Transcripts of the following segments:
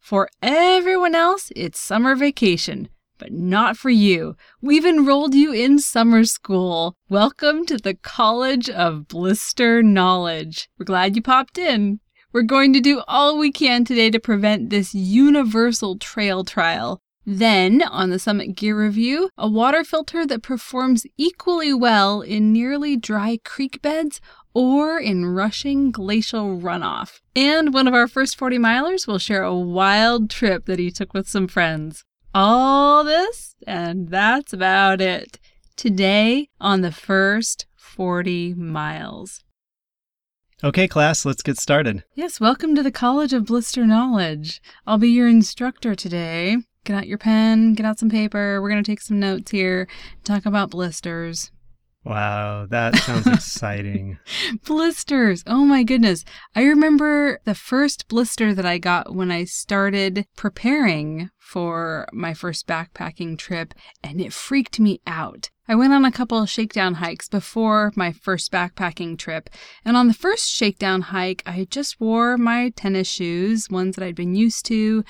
for everyone else, it's summer vacation but not for you. We've enrolled you in summer school. Welcome to the College of Blister Knowledge. We're glad you popped in. We're going to do all we can today to prevent this universal trail trial. Then, on the Summit Gear Review, a water filter that performs equally well in nearly dry creek beds or in rushing glacial runoff. And one of our first 40 milers will share a wild trip that he took with some friends. All this, and that's about it. Today on the first 40 miles. Okay, class, let's get started. Yes, welcome to the College of Blister Knowledge. I'll be your instructor today. Get out your pen, get out some paper. We're going to take some notes here, talk about blisters. Wow, that sounds exciting. Blisters. Oh my goodness. I remember the first blister that I got when I started preparing for my first backpacking trip, and it freaked me out. I went on a couple of shakedown hikes before my first backpacking trip, and on the first shakedown hike, I just wore my tennis shoes, ones that I'd been used to,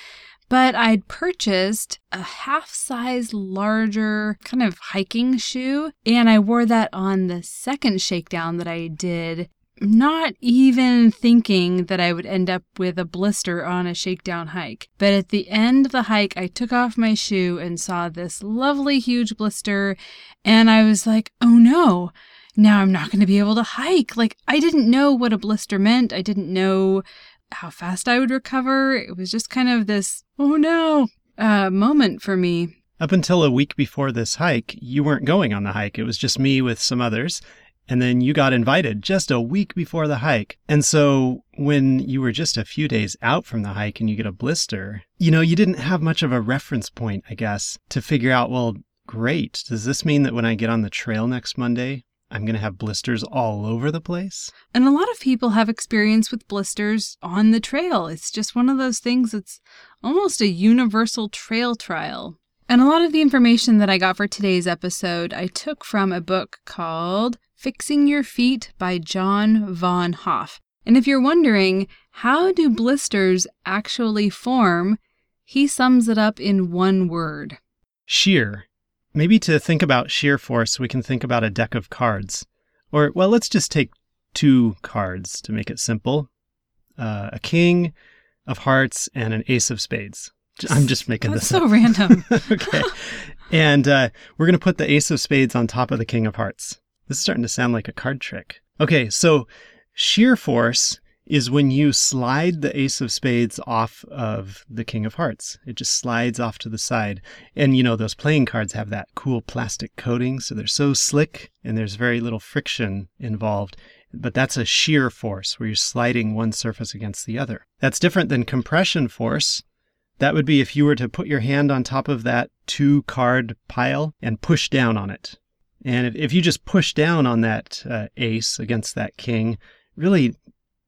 but I'd purchased a half size larger kind of hiking shoe, and I wore that on the second shakedown that I did. Not even thinking that I would end up with a blister on a shakedown hike. But at the end of the hike, I took off my shoe and saw this lovely huge blister, and I was like, oh no, now I'm not going to be able to hike. Like, I didn't know what a blister meant. I didn't know how fast I would recover. It was just kind of this, oh no, uh, moment for me. Up until a week before this hike, you weren't going on the hike. It was just me with some others. And then you got invited just a week before the hike. And so when you were just a few days out from the hike and you get a blister, you know, you didn't have much of a reference point, I guess, to figure out, well, great. Does this mean that when I get on the trail next Monday, I'm going to have blisters all over the place. And a lot of people have experience with blisters on the trail. It's just one of those things that's almost a universal trail trial. And a lot of the information that I got for today's episode, I took from a book called Fixing Your Feet by John Vonhof. And if you're wondering, how do blisters actually form? He sums it up in one word shear. Maybe to think about shear force, we can think about a deck of cards. Or, well, let's just take two cards to make it simple uh, a king of hearts and an ace of spades. I'm just making That's this so up. random. okay. And uh, we're going to put the ace of spades on top of the king of hearts. This is starting to sound like a card trick. Okay, so shear force is when you slide the ace of spades off of the king of hearts. It just slides off to the side. And you know, those playing cards have that cool plastic coating, so they're so slick and there's very little friction involved. But that's a shear force where you're sliding one surface against the other. That's different than compression force. That would be if you were to put your hand on top of that two card pile and push down on it. And if, if you just push down on that uh, ace against that king, really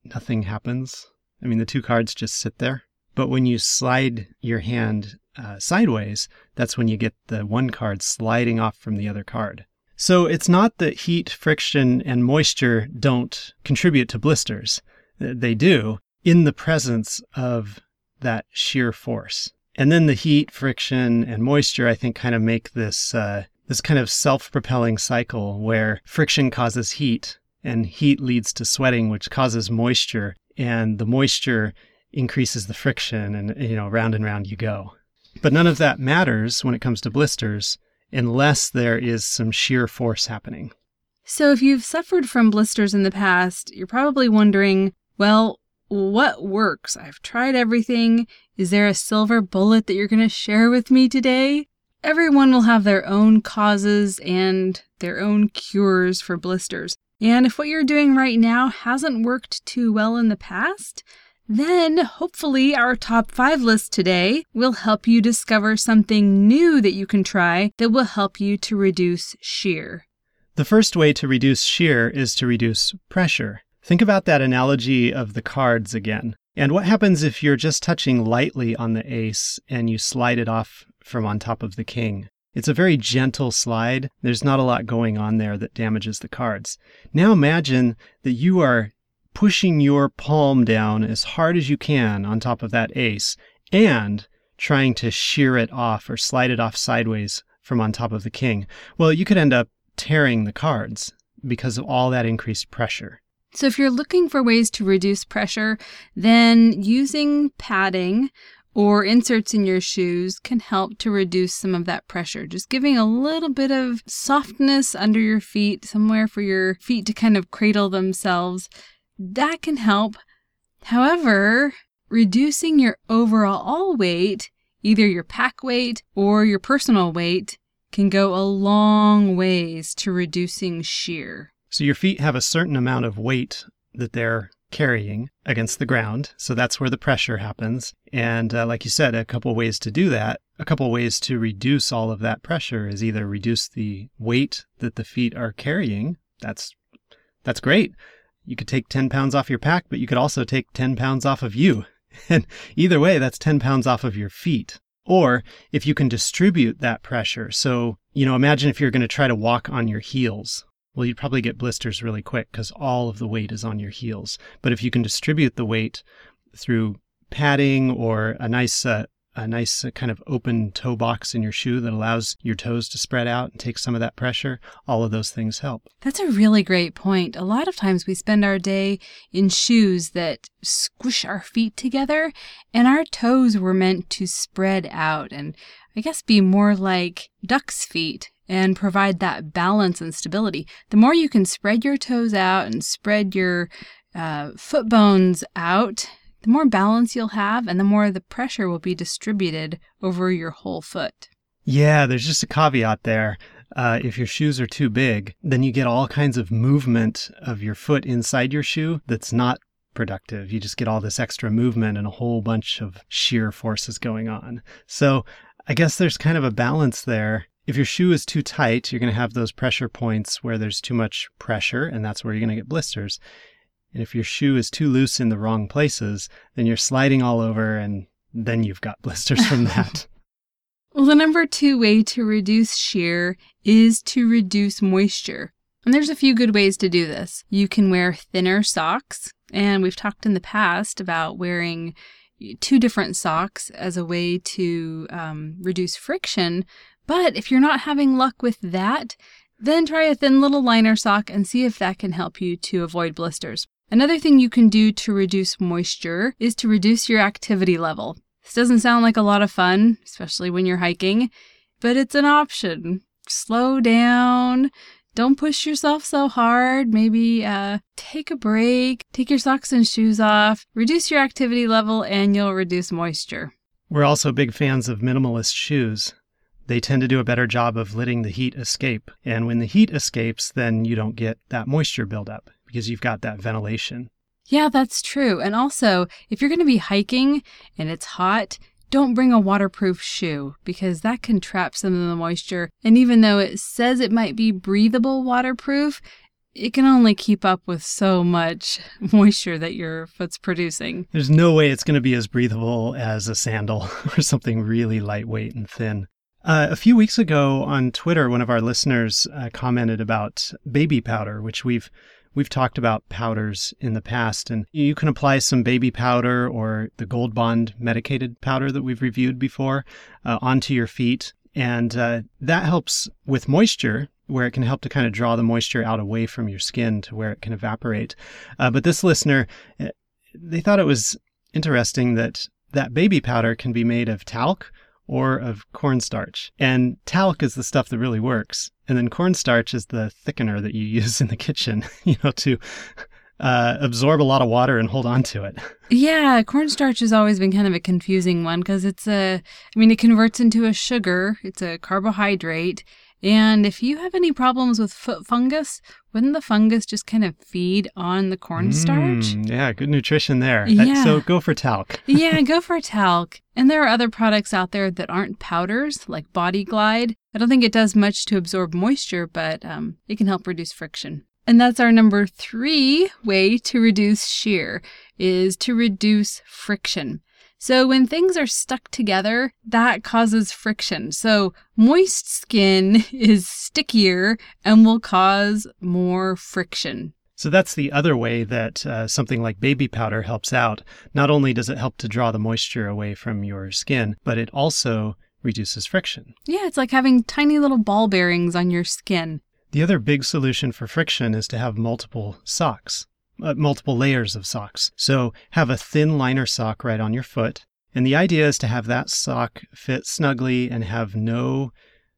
nothing happens. I mean, the two cards just sit there. But when you slide your hand uh, sideways, that's when you get the one card sliding off from the other card. So it's not that heat, friction, and moisture don't contribute to blisters. They do in the presence of that shear force. And then the heat, friction, and moisture, I think, kind of make this uh, this kind of self-propelling cycle where friction causes heat, and heat leads to sweating, which causes moisture, and the moisture increases the friction, and you know, round and round you go. But none of that matters when it comes to blisters unless there is some shear force happening. So, if you've suffered from blisters in the past, you're probably wondering, well, what works? I've tried everything. Is there a silver bullet that you're going to share with me today? Everyone will have their own causes and their own cures for blisters. And if what you're doing right now hasn't worked too well in the past, then hopefully our top five list today will help you discover something new that you can try that will help you to reduce shear. The first way to reduce shear is to reduce pressure. Think about that analogy of the cards again. And what happens if you're just touching lightly on the ace and you slide it off from on top of the king? It's a very gentle slide. There's not a lot going on there that damages the cards. Now imagine that you are pushing your palm down as hard as you can on top of that ace and trying to shear it off or slide it off sideways from on top of the king. Well, you could end up tearing the cards because of all that increased pressure. So, if you're looking for ways to reduce pressure, then using padding or inserts in your shoes can help to reduce some of that pressure. Just giving a little bit of softness under your feet, somewhere for your feet to kind of cradle themselves, that can help. However, reducing your overall weight, either your pack weight or your personal weight, can go a long ways to reducing shear. So your feet have a certain amount of weight that they're carrying against the ground. So that's where the pressure happens. And uh, like you said, a couple ways to do that, a couple ways to reduce all of that pressure is either reduce the weight that the feet are carrying. That's that's great you could take 10 pounds off your pack, but you could also take 10 pounds off of you. And either way, that's 10 pounds off of your feet. Or if you can distribute that pressure. So, you know, imagine if you're going to try to walk on your heels. Well, you'd probably get blisters really quick because all of the weight is on your heels. But if you can distribute the weight through padding or a nice uh, a nice uh, kind of open toe box in your shoe that allows your toes to spread out and take some of that pressure, all of those things help. That's a really great point. A lot of times we spend our day in shoes that squish our feet together, and our toes were meant to spread out and I guess be more like duck's feet and provide that balance and stability. The more you can spread your toes out and spread your uh, foot bones out the more balance you'll have and the more the pressure will be distributed over your whole foot. Yeah, there's just a caveat there. Uh, if your shoes are too big, then you get all kinds of movement of your foot inside your shoe that's not productive. You just get all this extra movement and a whole bunch of shear forces going on. So I guess there's kind of a balance there. If your shoe is too tight, you're going to have those pressure points where there's too much pressure, and that's where you're going to get blisters. And if your shoe is too loose in the wrong places, then you're sliding all over and then you've got blisters from that. well, the number two way to reduce shear is to reduce moisture. And there's a few good ways to do this. You can wear thinner socks, and we've talked in the past about wearing two different socks as a way to um, reduce friction. But if you're not having luck with that, then try a thin little liner sock and see if that can help you to avoid blisters. Another thing you can do to reduce moisture is to reduce your activity level. This doesn't sound like a lot of fun, especially when you're hiking, but it's an option. Slow down. Don't push yourself so hard. Maybe uh, take a break, take your socks and shoes off, reduce your activity level, and you'll reduce moisture. We're also big fans of minimalist shoes. They tend to do a better job of letting the heat escape. And when the heat escapes, then you don't get that moisture buildup because you've got that ventilation. Yeah, that's true. And also, if you're going to be hiking and it's hot, don't bring a waterproof shoe because that can trap some of the moisture. And even though it says it might be breathable waterproof, it can only keep up with so much moisture that your foot's producing. There's no way it's going to be as breathable as a sandal or something really lightweight and thin. Uh, a few weeks ago on Twitter, one of our listeners uh, commented about baby powder, which we've We've talked about powders in the past, and you can apply some baby powder or the Gold Bond medicated powder that we've reviewed before uh, onto your feet. And uh, that helps with moisture, where it can help to kind of draw the moisture out away from your skin to where it can evaporate. Uh, but this listener, uh, they thought it was interesting that that baby powder can be made of talc or of cornstarch. And talc is the stuff that really works. And then cornstarch is the thickener that you use in the kitchen, you know, to uh, absorb a lot of water and hold on to it. Yeah, cornstarch has always been kind of a confusing one because it's a, I mean, it converts into a sugar, it's a carbohydrate, And if you have any problems with foot fungus, wouldn't the fungus just kind of feed on the cornstarch? Mm, yeah, good nutrition there. Yeah. So go for talc. yeah, go for talc. And there are other products out there that aren't powders, like Body Glide. I don't think it does much to absorb moisture, but um, it can help reduce friction. And that's our number three way to reduce shear is to reduce friction. So when things are stuck together, that causes friction. So moist skin is stickier and will cause more friction. So that's the other way that uh, something like baby powder helps out. Not only does it help to draw the moisture away from your skin, but it also reduces friction. Yeah, it's like having tiny little ball bearings on your skin. The other big solution for friction is to have multiple socks, uh, multiple layers of socks. So have a thin liner sock right on your foot. And the idea is to have that sock fit snugly and have no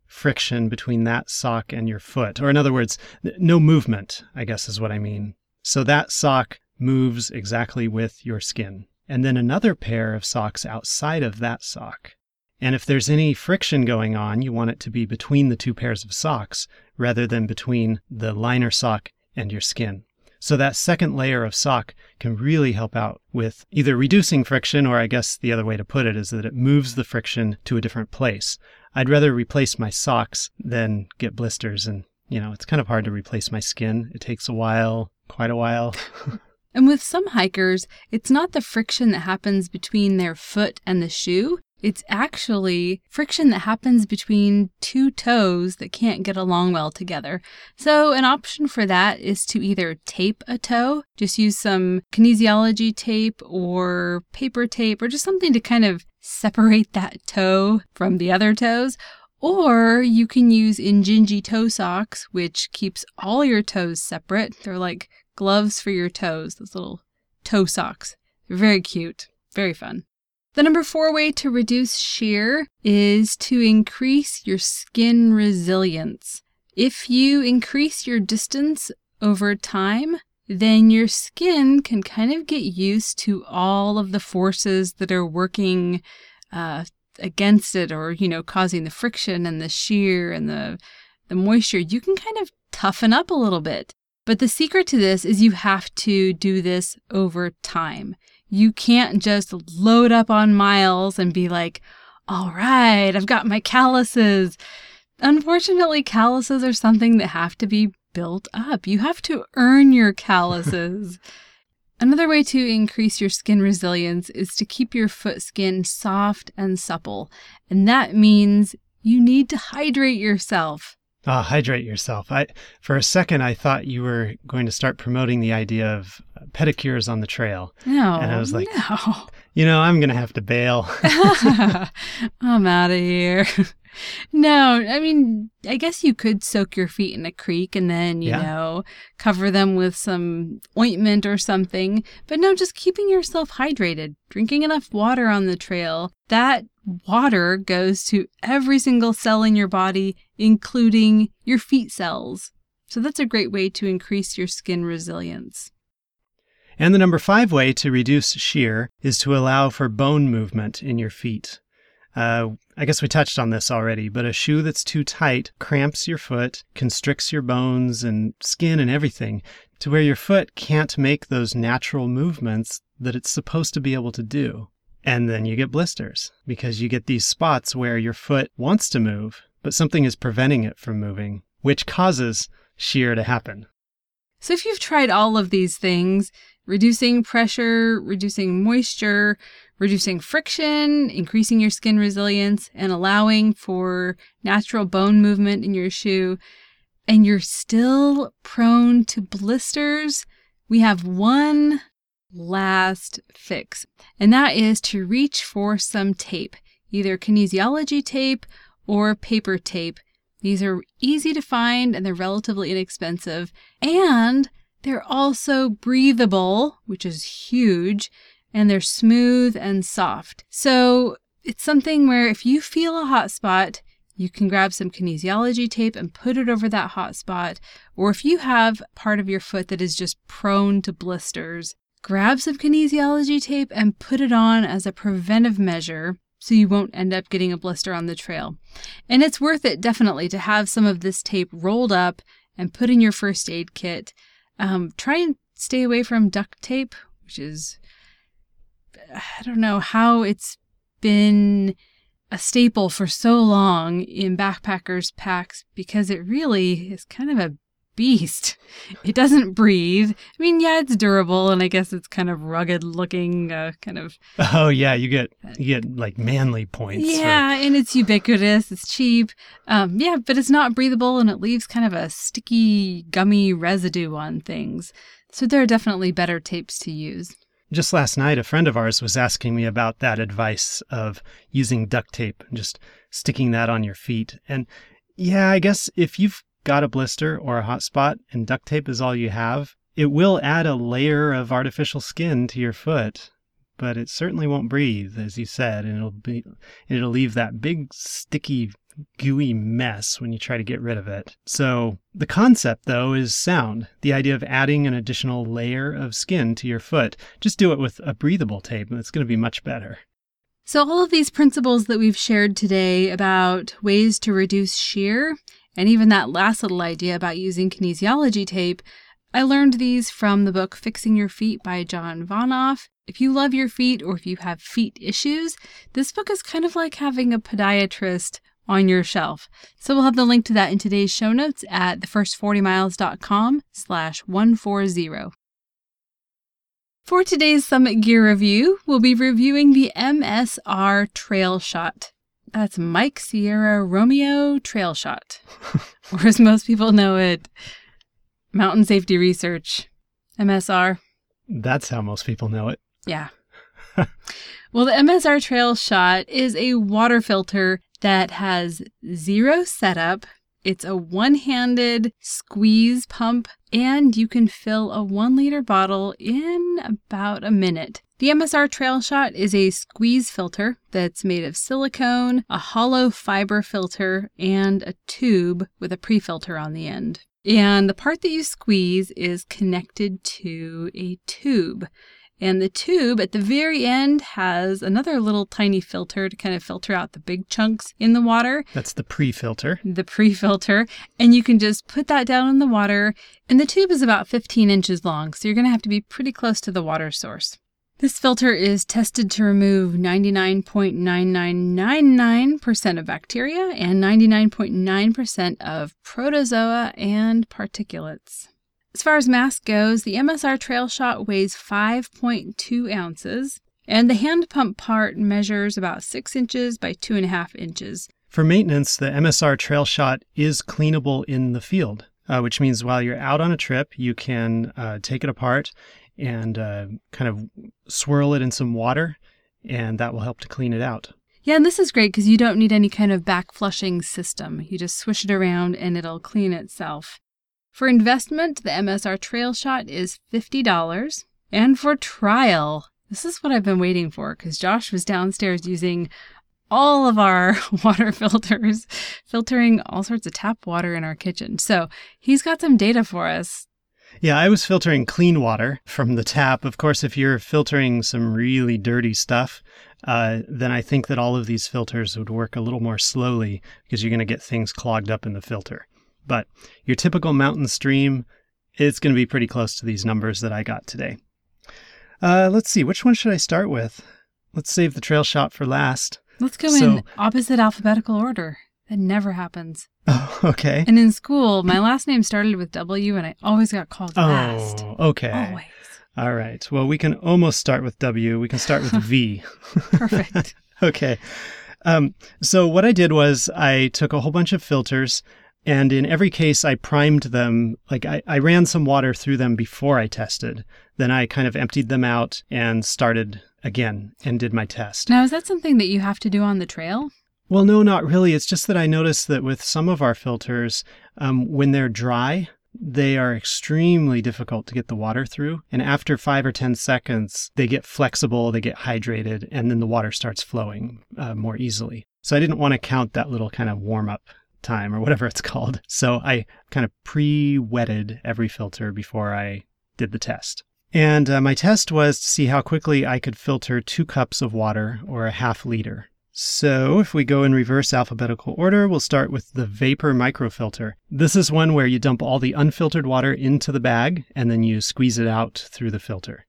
friction between that sock and your foot. Or, in other words, no movement, I guess is what I mean. So that sock moves exactly with your skin. And then another pair of socks outside of that sock. And if there's any friction going on, you want it to be between the two pairs of socks rather than between the liner sock and your skin. So that second layer of sock can really help out with either reducing friction, or I guess the other way to put it is that it moves the friction to a different place. I'd rather replace my socks than get blisters. And, you know, it's kind of hard to replace my skin. It takes a while, quite a while. And with some hikers, it's not the friction that happens between their foot and the shoe. It's actually friction that happens between two toes that can't get along well together. So, an option for that is to either tape a toe, just use some kinesiology tape or paper tape or just something to kind of separate that toe from the other toes. Or you can use Injinji toe socks, which keeps all your toes separate. They're like gloves for your toes, those little toe socks. They're very cute, very fun. The number four way to reduce shear is to increase your skin resilience. If you increase your distance over time, then your skin can kind of get used to all of the forces that are working uh, against it or, you know, causing the friction and the shear and the, the moisture. You can kind of toughen up a little bit. But the secret to this is you have to do this over time. You can't just load up on miles and be like, all right, I've got my calluses. Unfortunately, calluses are something that have to be built up. You have to earn your calluses. Another way to increase your skin resilience is to keep your foot skin soft and supple. And that means you need to hydrate yourself. Ah, hydrate yourself. I, for a second, I thought you were going to start promoting the idea of pedicures on the trail. No. And I was like- no. You know, I'm going to have to bail. I'm out of here. no, I mean, I guess you could soak your feet in a creek and then, you Yeah. know, cover them with some ointment or something. But no, just keeping yourself hydrated, drinking enough water on the trail. That water goes to every single cell in your body, including your feet cells. So that's a great way to increase your skin resilience. And the number five way to reduce shear is to allow for bone movement in your feet. Uh, I guess we touched on this already, but a shoe that's too tight cramps your foot, constricts your bones and skin and everything to where your foot can't make those natural movements that it's supposed to be able to do. And then you get blisters because you get these spots where your foot wants to move, but something is preventing it from moving, which causes shear to happen. So, if you've tried all of these things reducing pressure, reducing moisture, reducing friction, increasing your skin resilience, and allowing for natural bone movement in your shoe and you're still prone to blisters, we have one last fix, and that is to reach for some tape, either kinesiology tape or paper tape. These are easy to find and they're relatively inexpensive, and they're also breathable, which is huge, and they're smooth and soft. So it's something where if you feel a hot spot, you can grab some kinesiology tape and put it over that hot spot. Or if you have part of your foot that is just prone to blisters, grab some kinesiology tape and put it on as a preventive measure. So you won't end up getting a blister on the trail. And it's worth it definitely to have some of this tape rolled up and put in your first aid kit. Um, try and stay away from duct tape, which is, I don't know how it's been a staple for so long in backpackers' packs because it really is kind of a beast. It doesn't breathe. I mean, yeah, it's durable, and I guess it's kind of rugged looking, uh, kind of. Oh yeah, you get you get like manly points. Yeah, and it's ubiquitous. It's cheap. Um, yeah, but it's not breathable, and it leaves kind of a sticky, gummy residue on things. So there are definitely better tapes to use. Just last night, a friend of ours was asking me about that advice of using duct tape and just sticking that on your feet. And yeah, I guess if you've got a blister or a hot spot and duct tape is all you have, it will add a layer of artificial skin to your foot, but it certainly won't breathe, as you said, and it'll be it'll leave that big sticky gooey mess when you try to get rid of it. So, the concept though is sound. The idea of adding an additional layer of skin to your foot. Just do it with a breathable tape and it's going to be much better. So, all of these principles that we've shared today about ways to reduce shear and even that last little idea about using kinesiology tape, I learned these from the book Fixing Your Feet by John Vonhof. If you love your feet or if you have feet issues, this book is kind of like having a podiatrist on your shelf. So we'll have the link to that in today's show notes at thefirst40miles.com slash 140. For today's Summit Gear review, we'll be reviewing the MSR Trail Shot. That's Mike Sierra Romeo Trail Shot, or as most people know it, Mountain Safety Research, MSR. That's how most people know it. Yeah. well, the MSR Trail Shot is a water filter that has zero setup. It's a one handed squeeze pump, and you can fill a one liter bottle in about a minute. The MSR Trail Shot is a squeeze filter that's made of silicone, a hollow fiber filter, and a tube with a pre filter on the end. And the part that you squeeze is connected to a tube. And the tube at the very end has another little tiny filter to kind of filter out the big chunks in the water. That's the pre filter. The pre filter. And you can just put that down in the water. And the tube is about 15 inches long, so you're going to have to be pretty close to the water source. This filter is tested to remove 99.9999% of bacteria and 99.9% of protozoa and particulates. As far as mass goes, the MSR Trail Shot weighs 5.2 ounces, and the hand pump part measures about 6 inches by 2.5 inches. For maintenance, the MSR Trail Shot is cleanable in the field, uh, which means while you're out on a trip, you can uh, take it apart and uh, kind of swirl it in some water, and that will help to clean it out. Yeah, and this is great because you don't need any kind of back flushing system. You just swish it around and it'll clean itself. For investment, the MSR Trail Shot is $50. And for trial, this is what I've been waiting for because Josh was downstairs using all of our water filters, filtering all sorts of tap water in our kitchen. So he's got some data for us yeah, I was filtering clean water from the tap. Of course, if you're filtering some really dirty stuff, uh, then I think that all of these filters would work a little more slowly because you're going to get things clogged up in the filter. But your typical mountain stream, it's going to be pretty close to these numbers that I got today. Uh, let's see, which one should I start with? Let's save the trail shot for last. Let's go so, in opposite alphabetical order. That never happens. Oh, okay. And in school, my last name started with W and I always got called oh, last. okay. Always. All right. Well, we can almost start with W. We can start with V. Perfect. okay. Um, so what I did was I took a whole bunch of filters and in every case I primed them like I, I ran some water through them before I tested. Then I kind of emptied them out and started again and did my test. Now is that something that you have to do on the trail? Well, no, not really. It's just that I noticed that with some of our filters, um, when they're dry, they are extremely difficult to get the water through. And after five or 10 seconds, they get flexible, they get hydrated, and then the water starts flowing uh, more easily. So I didn't want to count that little kind of warm up time or whatever it's called. So I kind of pre wetted every filter before I did the test. And uh, my test was to see how quickly I could filter two cups of water or a half liter. So, if we go in reverse alphabetical order, we'll start with the Vapur microfilter. This is one where you dump all the unfiltered water into the bag and then you squeeze it out through the filter.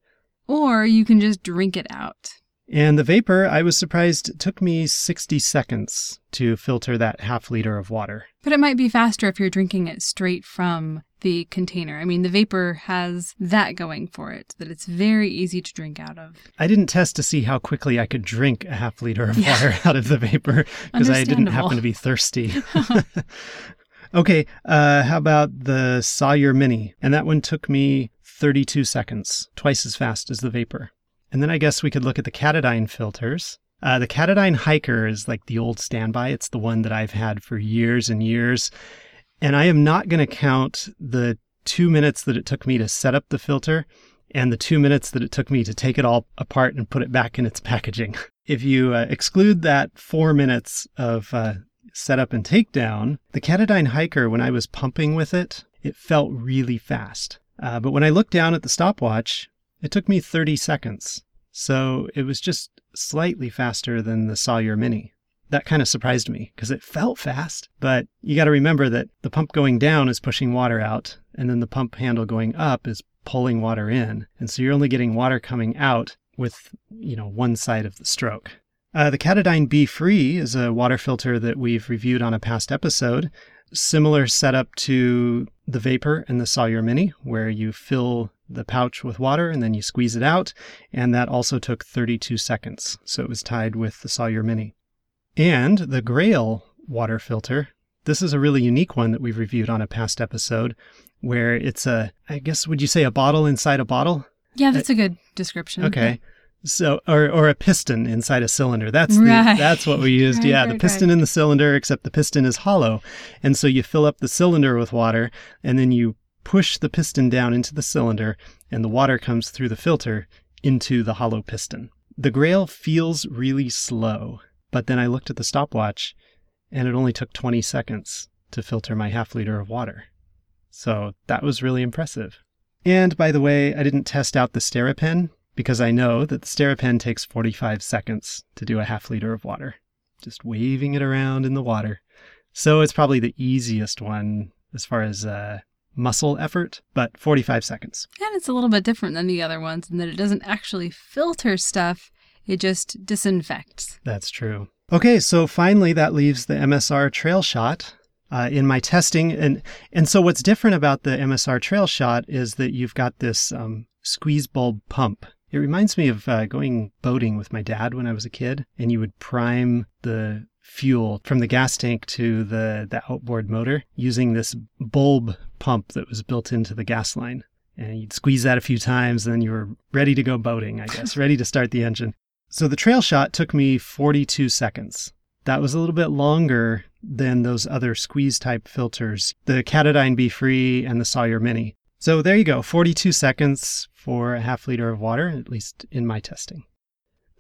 Or you can just drink it out. And the Vapur, I was surprised, took me 60 seconds to filter that half liter of water. But it might be faster if you're drinking it straight from the container. I mean, the Vapur has that going for it, that it's very easy to drink out of. I didn't test to see how quickly I could drink a half liter of water out of the Vapur because I didn't happen to be thirsty. okay, uh, how about the Sawyer Mini? And that one took me 32 seconds, twice as fast as the Vapur. And then I guess we could look at the Katadyn filters. Uh, the Katadyn Hiker is like the old standby. It's the one that I've had for years and years. And I am not going to count the two minutes that it took me to set up the filter and the two minutes that it took me to take it all apart and put it back in its packaging. If you uh, exclude that four minutes of uh, setup and takedown, the Katadyn Hiker, when I was pumping with it, it felt really fast. Uh, but when I looked down at the stopwatch, it took me 30 seconds. So it was just slightly faster than the Sawyer Mini. That kind of surprised me because it felt fast. But you got to remember that the pump going down is pushing water out, and then the pump handle going up is pulling water in. And so you're only getting water coming out with, you know, one side of the stroke. Uh, the Katadyn B Free is a water filter that we've reviewed on a past episode. Similar setup to the Vapur and the Sawyer Mini, where you fill the pouch with water and then you squeeze it out. And that also took 32 seconds. So it was tied with the Sawyer Mini. And the Grayl water filter, this is a really unique one that we've reviewed on a past episode, where it's a, I guess, would you say a bottle inside a bottle? Yeah, uh, that's a good description. Okay. So, or, or a piston inside a cylinder. That's the, Right. that's what we used. Right, yeah, the piston in the cylinder, except the piston is hollow, and so you fill up the cylinder with water, and then you push the piston down into the cylinder, and the water comes through the filter into the hollow piston. The Grayl feels really slow, but then I looked at the stopwatch, and it only took 20 seconds to filter my half liter of water. So that was really impressive. And by the way, I didn't test out the Steripen because I know that the Steripen takes 45 seconds to do a half liter of water, just waving it around in the water. So it's probably the easiest one as far as uh, muscle effort, but 45 seconds. And it's a little bit different than the other ones in that it doesn't actually filter stuff, it just disinfects. That's true. Okay, so finally that leaves the MSR Trail Shot. Uh, in my testing, and and so what's different about the MSR Trail Shot is that you've got this um, squeeze bulb pump. It reminds me of uh, going boating with my dad when I was a kid, and you would prime the fuel from the gas tank to the the outboard motor using this bulb pump that was built into the gas line. And you'd squeeze that a few times, and then you were ready to go boating, I guess, ready to start the engine. So the trail shot took me 42 seconds. That was a little bit longer than those other squeeze type filters, the Katadyn Be Free and the Sawyer Mini. So there you go, 42 seconds for a half liter of water, at least in my testing.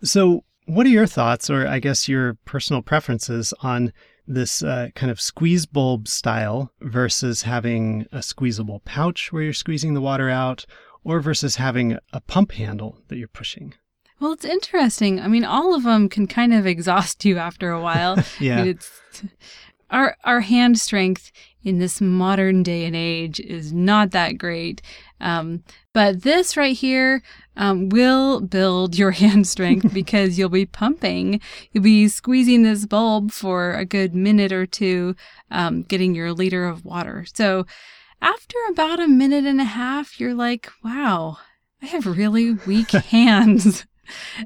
So, what are your thoughts, or I guess your personal preferences on this uh, kind of squeeze bulb style versus having a squeezable pouch where you're squeezing the water out, or versus having a pump handle that you're pushing? Well, it's interesting. I mean, all of them can kind of exhaust you after a while. I Yeah. mean, it's our our hand strength in this modern day and age is not that great. Um, but this right here um, will build your hand strength because you'll be pumping. You'll be squeezing this bulb for a good minute or two, um, getting your liter of water. So after about a minute and a half, you're like, wow, I have really weak hands.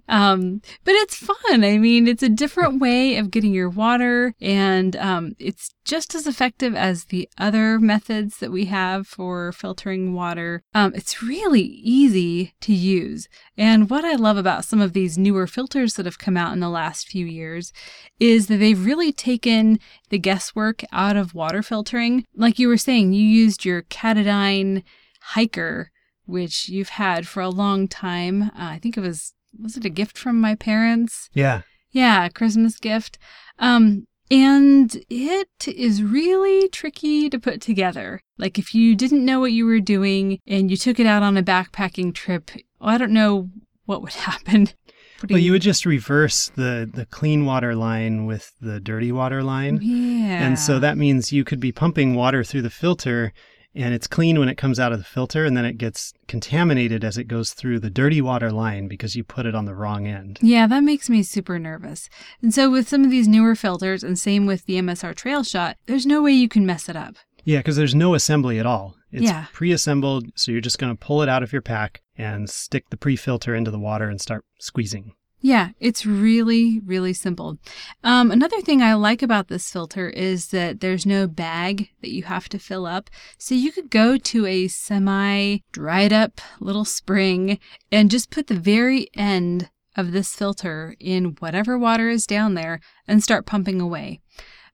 Um, but it's fun. I mean, it's a different way of getting your water, and um, it's just as effective as the other methods that we have for filtering water. Um, it's really easy to use. And what I love about some of these newer filters that have come out in the last few years is that they've really taken the guesswork out of water filtering. Like you were saying, you used your Katadyn Hiker, which you've had for a long time. Uh, I think it was was it a gift from my parents? Yeah. Yeah, a Christmas gift. Um, and it is really tricky to put together. Like if you didn't know what you were doing and you took it out on a backpacking trip, well, I don't know what would happen. putting. Well, you would just reverse the the clean water line with the dirty water line. Yeah. And so that means you could be pumping water through the filter and it's clean when it comes out of the filter and then it gets contaminated as it goes through the dirty water line because you put it on the wrong end. Yeah, that makes me super nervous. And so with some of these newer filters, and same with the MSR Trail Shot, there's no way you can mess it up. Yeah, because there's no assembly at all. It's Yeah. pre assembled, so you're just going to pull it out of your pack and stick the pre filter into the water and start squeezing. Yeah, it's really, really simple. Um, another thing I like about this filter is that there's no bag that you have to fill up. So you could go to a semi dried up little spring and just put the very end of this filter in whatever water is down there and start pumping away.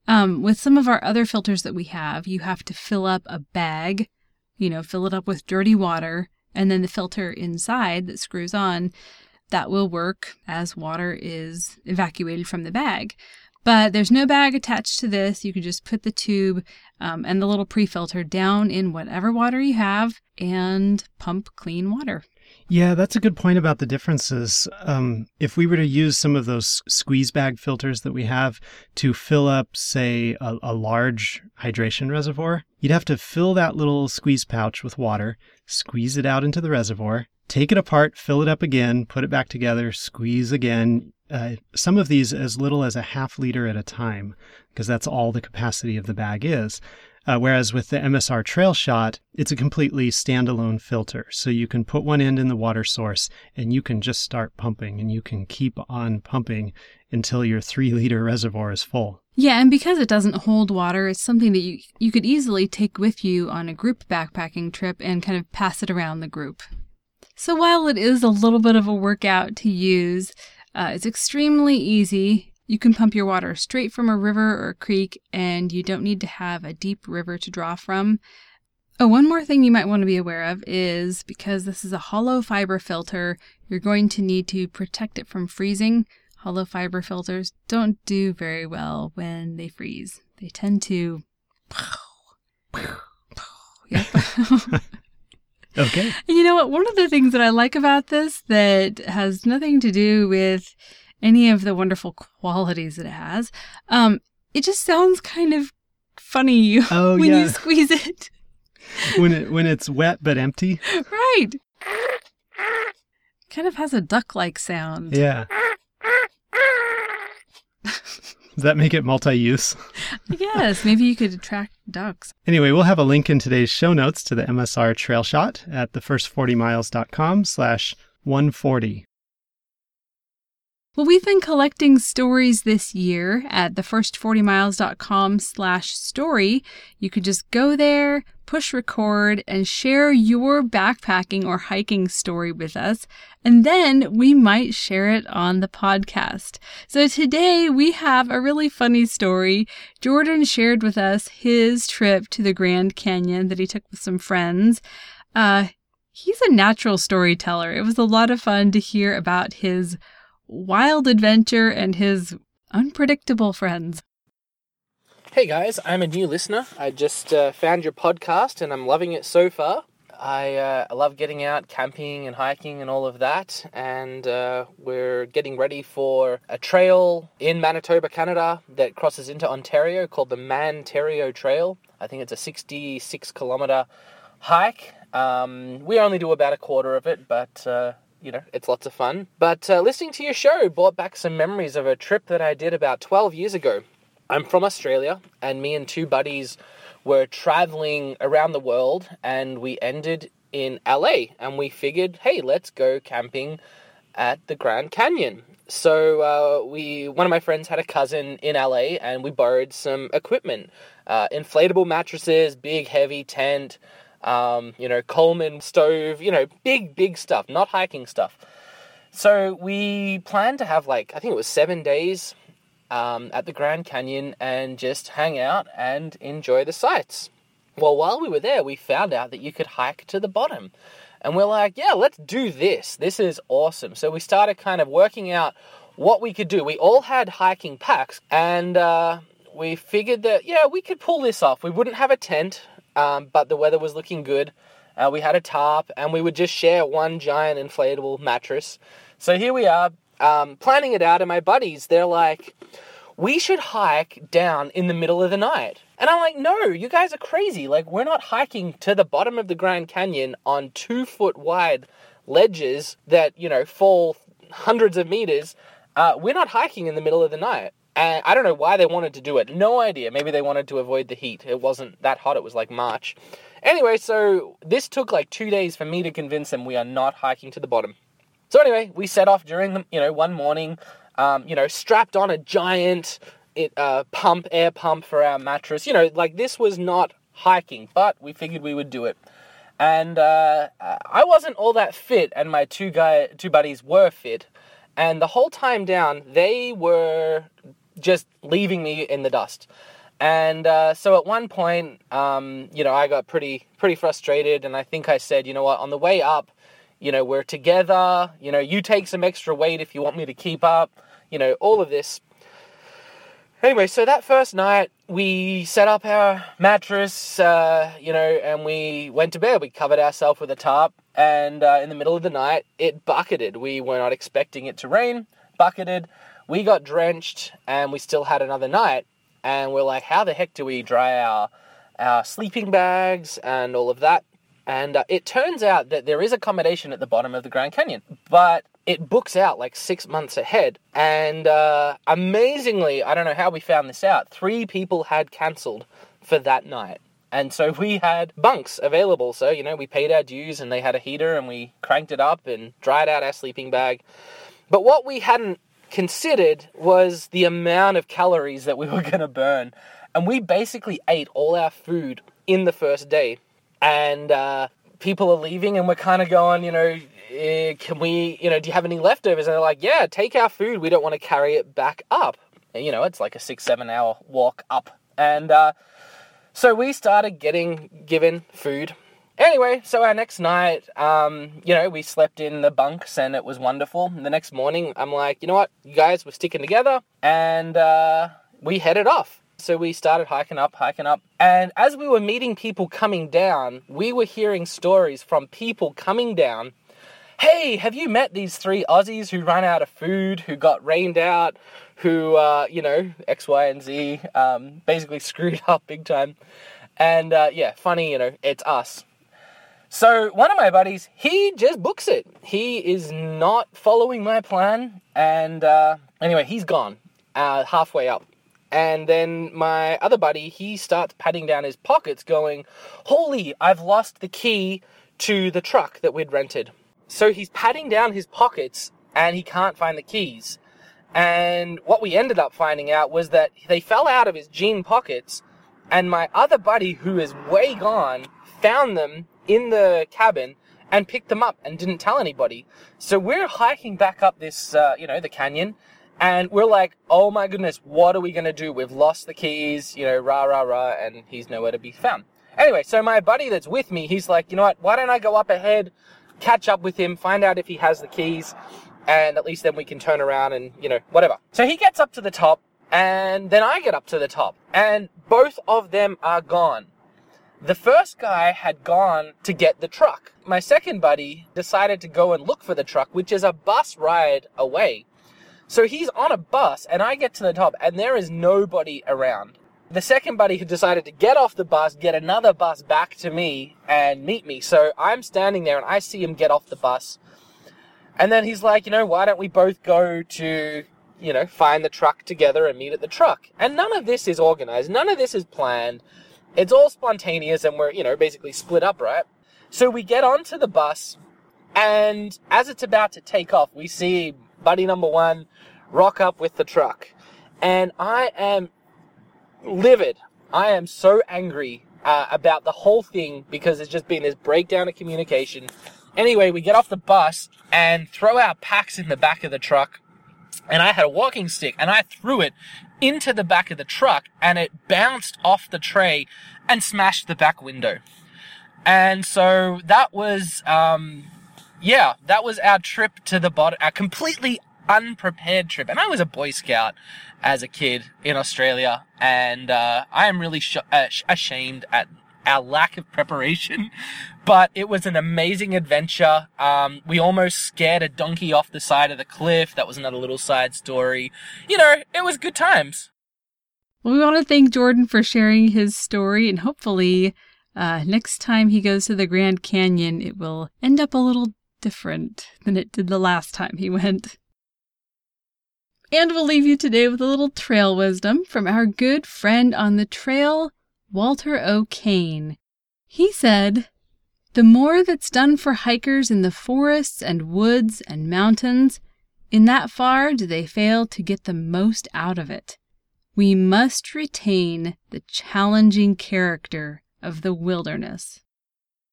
Um, with some of our other filters that we have, you have to fill up a bag, you know, fill it up with dirty water, and then the filter inside that screws on that will work as water is evacuated from the bag. But there's no bag attached to this. You can just put the tube um, and the little pre filter down in whatever water you have and pump clean water. Yeah, that's a good point about the differences. Um, if we were to use some of those squeeze bag filters that we have to fill up, say, a, a large hydration reservoir, you'd have to fill that little squeeze pouch with water, squeeze it out into the reservoir, take it apart, fill it up again, put it back together, squeeze again. Uh, some of these as little as a half liter at a time, because that's all the capacity of the bag is. Uh, whereas with the MSR Trail Shot, it's a completely standalone filter. So you can put one end in the water source and you can just start pumping and you can keep on pumping until your three liter reservoir is full. Yeah, and because it doesn't hold water, it's something that you, you could easily take with you on a group backpacking trip and kind of pass it around the group. So while it is a little bit of a workout to use, uh, it's extremely easy. You can pump your water straight from a river or a creek, and you don't need to have a deep river to draw from. Oh, one more thing you might want to be aware of is because this is a hollow fiber filter, you're going to need to protect it from freezing. Hollow fiber filters don't do very well when they freeze. They tend to. Yep. Okay. And you know what? One of the things that I like about this that has nothing to do with any of the wonderful qualities that it has, um, it just sounds kind of funny Oh, when yeah. you squeeze it. when it when it's wet but empty. right. Kind of has a duck-like sound. Yeah. Does that make it multi-use? Yes, maybe you could attract ducks. Anyway, we'll have a link in today's show notes to the MSR Trail Shot at thefirst40miles.com slash 140. Well, we've been collecting stories this year at thefirst40miles.com slash story. You could just go there, push record, and share your backpacking or hiking story with us, and then we might share it on the podcast. So today we have a really funny story. Jordan shared with us his trip to the Grand Canyon that he took with some friends. Uh, he's a natural storyteller. It was a lot of fun to hear about his wild adventure and his unpredictable friends. Hey guys, I'm a new listener. I just uh, found your podcast and I'm loving it so far. I, uh, love getting out camping and hiking and all of that. And uh, we're getting ready for a trail in Manitoba, Canada that crosses into Ontario called the Mantario Trail. I think it's a 66 kilometer hike. Um, we only do about a quarter of it, but uh, you know, it's lots of fun. But uh, listening to your show brought back some memories of a trip that I did about 12 years ago. I'm from Australia, and me and two buddies were traveling around the world, and we ended in LA. And we figured, hey, let's go camping at the Grand Canyon. So uh, we, one of my friends had a cousin in LA, and we borrowed some equipment, uh, inflatable mattresses, big heavy tent, um, you know, Coleman stove, you know, big big stuff, not hiking stuff. So we planned to have like I think it was seven days um, at the Grand Canyon and just hang out and enjoy the sights. Well, while we were there, we found out that you could hike to the bottom. And we're like, yeah, let's do this. This is awesome. So we started kind of working out what we could do. We all had hiking packs, and uh, we figured that, yeah, we could pull this off. We wouldn't have a tent, um, but the weather was looking good. Uh, we had a tarp, and we would just share one giant inflatable mattress. So here we are, um, planning it out, and my buddies, they're like, we should hike down in the middle of the night. And I'm like, no, you guys are crazy. Like, we're not hiking to the bottom of the Grand Canyon on two foot wide ledges that, you know, fall hundreds of meters. Uh, we're not hiking in the middle of the night. And I don't know why they wanted to do it. No idea. Maybe they wanted to avoid the heat. It wasn't that hot. It was like March. Anyway, so this took like two days for me to convince them we are not hiking to the bottom. So anyway, we set off during the, you know, one morning, um, you know, strapped on a giant it, uh, pump, air pump for our mattress. You know, like this was not hiking, but we figured we would do it. And uh, I wasn't all that fit, and my two guy, two buddies were fit. And the whole time down, they were just leaving me in the dust. And uh, so at one point, um, you know, I got pretty pretty frustrated, and I think I said, you know what, on the way up, you know, we're together. You know, you take some extra weight if you want me to keep up. You know, all of this. Anyway, so that first night we set up our mattress, uh, you know, and we went to bed. We covered ourselves with a tarp, and uh, in the middle of the night, it bucketed. We were not expecting it to rain, bucketed. We got drenched, and we still had another night. And we're like, how the heck do we dry our our sleeping bags and all of that? And uh, it turns out that there is accommodation at the bottom of the Grand Canyon, but it books out like six months ahead. And uh, amazingly, I don't know how we found this out, three people had cancelled for that night. And so we had bunks available. So, you know, we paid our dues and they had a heater and we cranked it up and dried out our sleeping bag. But what we hadn't considered was the amount of calories that we were going to burn. And we basically ate all our food in the first day. And uh, people are leaving and we're kind of going, you know, eh, can we, you know, do you have any leftovers? And they're like, yeah, take our food. We don't want to carry it back up. You know, it's like a six, seven hour walk up. And uh, so we started getting given food. Anyway, so our next night, um, you know, we slept in the bunks and it was wonderful. And the next morning, I'm like, you know what, you guys, we're sticking together. And uh, we headed off. So we started hiking up, hiking up. And as we were meeting people coming down, we were hearing stories from people coming down. Hey, have you met these three Aussies who ran out of food, who got rained out, who, uh, you know, X, Y, and Z, um, basically screwed up big time? And uh, yeah, funny, you know, it's us. So one of my buddies, he just books it. He is not following my plan, and uh, anyway, he's gone uh, halfway up. And then my other buddy, he starts patting down his pockets, going, Holy, I've lost the key to the truck that we'd rented. So he's patting down his pockets and he can't find the keys. And what we ended up finding out was that they fell out of his jean pockets, and my other buddy, who is way gone, found them in the cabin and picked them up and didn't tell anybody. So we're hiking back up this, uh, you know, the canyon, and we're like, oh my goodness, what are we to do? We've lost the keys, you know, rah, rah, rah, and he's nowhere to be found. Anyway, so my buddy that's with me, he's like, you know what, why don't I go up ahead, catch up with him, find out if he has the keys, and at least then we can turn around and, you know, whatever. So he gets up to the top, and then I get up to the top, and both of them are gone. The first guy had gone to get the truck. My second buddy decided to go and look for the truck, which is a bus ride away. So he's on a bus, and I get to the top, and there is nobody around. The second buddy had decided to get off the bus, get another bus back to me, and meet me. So I'm standing there, and I see him get off the bus. And then he's like, you know, why don't we both go to, you know, find the truck together and meet at the truck? And none of this is organized, none of this is planned. It's all spontaneous, and we're, you know, basically split up, right? So we get onto the bus, and as it's about to take off, we see buddy number one rock up with the truck. And I am livid. I am so angry uh, about the whole thing because there's just been this breakdown of communication. Anyway, we get off the bus and throw our packs in the back of the truck. And I had a walking stick and I threw it into the back of the truck and it bounced off the tray and smashed the back window. And so that was, um, yeah, that was our trip to the bottom, our completely unprepared trip. And I was a Boy Scout as a kid in Australia, and uh, I am really sh- uh, ashamed at our lack of preparation. But it was an amazing adventure. Um, we almost scared a donkey off the side of the cliff. That was another little side story. You know, it was good times. Well, we want to thank Jordan for sharing his story, and hopefully, uh, next time he goes to the Grand Canyon, it will end up a little different than it did the last time he went. And we'll leave you today with a little trail wisdom from our good friend on the trail, Walter O'Kane. He said, The more that's done for hikers in the forests and woods and mountains, in that far do they fail to get the most out of it. We must retain the challenging character of the wilderness.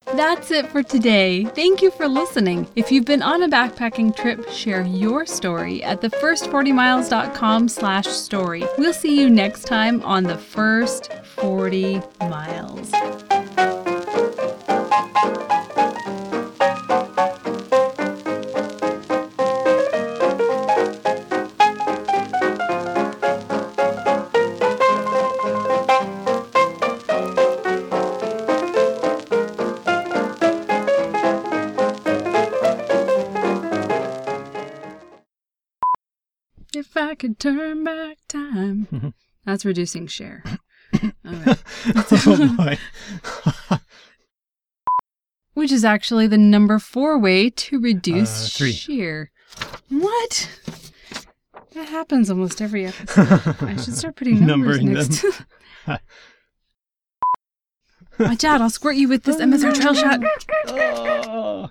That's it for today. Thank you for listening. If you've been on a backpacking trip, share your story at thefirst40miles.com slash story. We'll see you next time on The First 40 Miles. I could turn back time. That's reducing share. Right. oh boy. Which is actually the number four way to reduce Uh, three. shear. What? That happens almost every episode. I should start putting numbers Numbering next to Watch out, I'll squirt you with this MSR TrailShot. Oh.